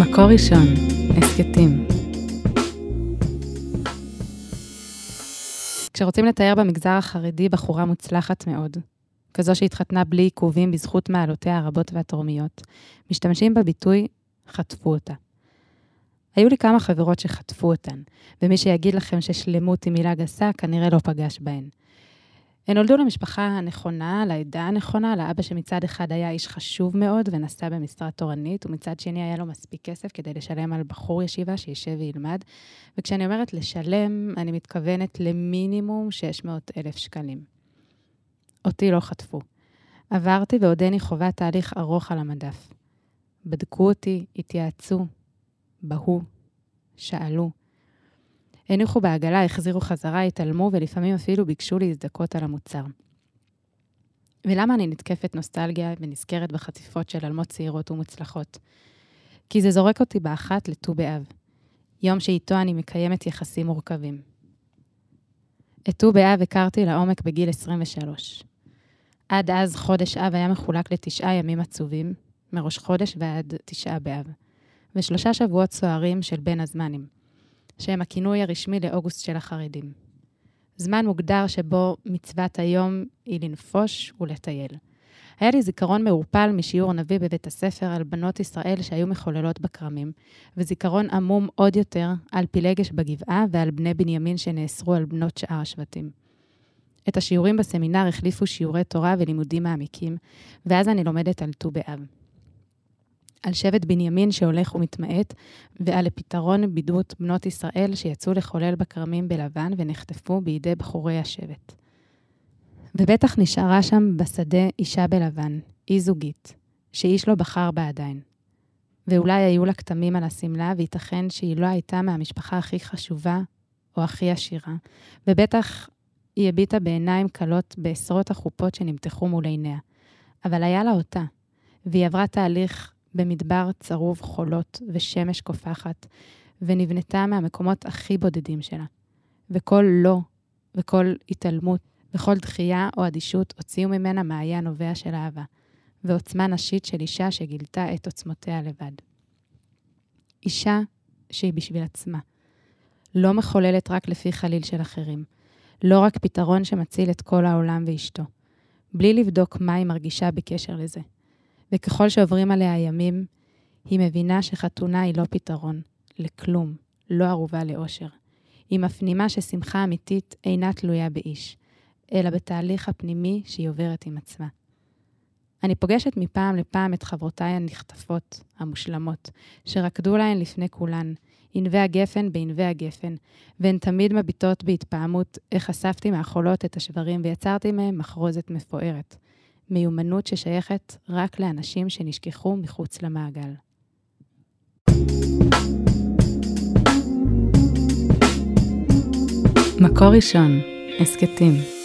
מקור ראשון, הסכתים. כשרוצים לתאר במגזר החרדי בחורה מוצלחת מאוד, כזו שהתחתנה בלי עיכובים בזכות מעלותיה הרבות והתורמיות, משתמשים בביטוי חטפו אותה. היו לי כמה חברות שחטפו אותן, ומי שיגיד לכם ששלמות היא מילה גסה, כנראה לא פגש בהן. הן נולדו למשפחה הנכונה, לעדה הנכונה, לאבא שמצד אחד היה איש חשוב מאוד ונשא במשרה תורנית, ומצד שני היה לו מספיק כסף כדי לשלם על בחור ישיבה שישב וילמד. וכשאני אומרת לשלם, אני מתכוונת למינימום 600 אלף שקלים. אותי לא חטפו. עברתי ועודני חווה תהליך ארוך על המדף. בדקו אותי, התייעצו, בהו, שאלו. הניחו בעגלה, החזירו חזרה, התעלמו ולפעמים אפילו ביקשו להזדכות על המוצר. ולמה אני נתקפת נוסטלגיה ונזכרת בחטיפות של אלמות צעירות ומוצלחות? כי זה זורק אותי באחת לט"ו באב, יום שאיתו אני מקיימת יחסים מורכבים. את ט"ו באב הכרתי לעומק בגיל 23. עד אז חודש אב היה מחולק לתשעה ימים עצובים, מראש חודש ועד תשעה באב, ושלושה שבועות סוערים של בין הזמנים. שהם הכינוי הרשמי לאוגוסט של החרדים. זמן מוגדר שבו מצוות היום היא לנפוש ולטייל. היה לי זיכרון מעורפל משיעור הנביא בבית הספר על בנות ישראל שהיו מחוללות בכרמים, וזיכרון עמום עוד יותר על פילגש בגבעה ועל בני בנימין שנאסרו על בנות שאר השבטים. את השיעורים בסמינר החליפו שיעורי תורה ולימודים מעמיקים, ואז אני לומדת על ט"ו באב. על שבט בנימין שהולך ומתמעט, ועל הפתרון בדמות בנות ישראל שיצאו לחולל בכרמים בלבן ונחטפו בידי בחורי השבט. ובטח נשארה שם בשדה אישה בלבן, אי זוגית, שאיש לא בחר בה עדיין. ואולי היו לה כתמים על השמלה, וייתכן שהיא לא הייתה מהמשפחה הכי חשובה או הכי עשירה, ובטח היא הביטה בעיניים כלות בעשרות החופות שנמתחו מול עיניה. אבל היה לה אותה, והיא עברה תהליך במדבר צרוב חולות ושמש קופחת, ונבנתה מהמקומות הכי בודדים שלה. וכל לא, וכל התעלמות, וכל דחייה או אדישות הוציאו ממנה מעיין נובע של אהבה, ועוצמה נשית של אישה שגילתה את עוצמותיה לבד. אישה שהיא בשביל עצמה. לא מחוללת רק לפי חליל של אחרים. לא רק פתרון שמציל את כל העולם ואשתו. בלי לבדוק מה היא מרגישה בקשר לזה. וככל שעוברים עליה הימים, היא מבינה שחתונה היא לא פתרון, לכלום, לא ערובה לאושר. היא מפנימה ששמחה אמיתית אינה תלויה באיש, אלא בתהליך הפנימי שהיא עוברת עם עצמה. אני פוגשת מפעם לפעם את חברותיי הנחטפות, המושלמות, שרקדו להן לפני כולן, ענבי הגפן בענבי הגפן, והן תמיד מביטות בהתפעמות איך אספתי מהחולות את השברים ויצרתי מהם מחרוזת מפוארת. מיומנות ששייכת רק לאנשים שנשכחו מחוץ למעגל. מקור ראשון, הסכתים.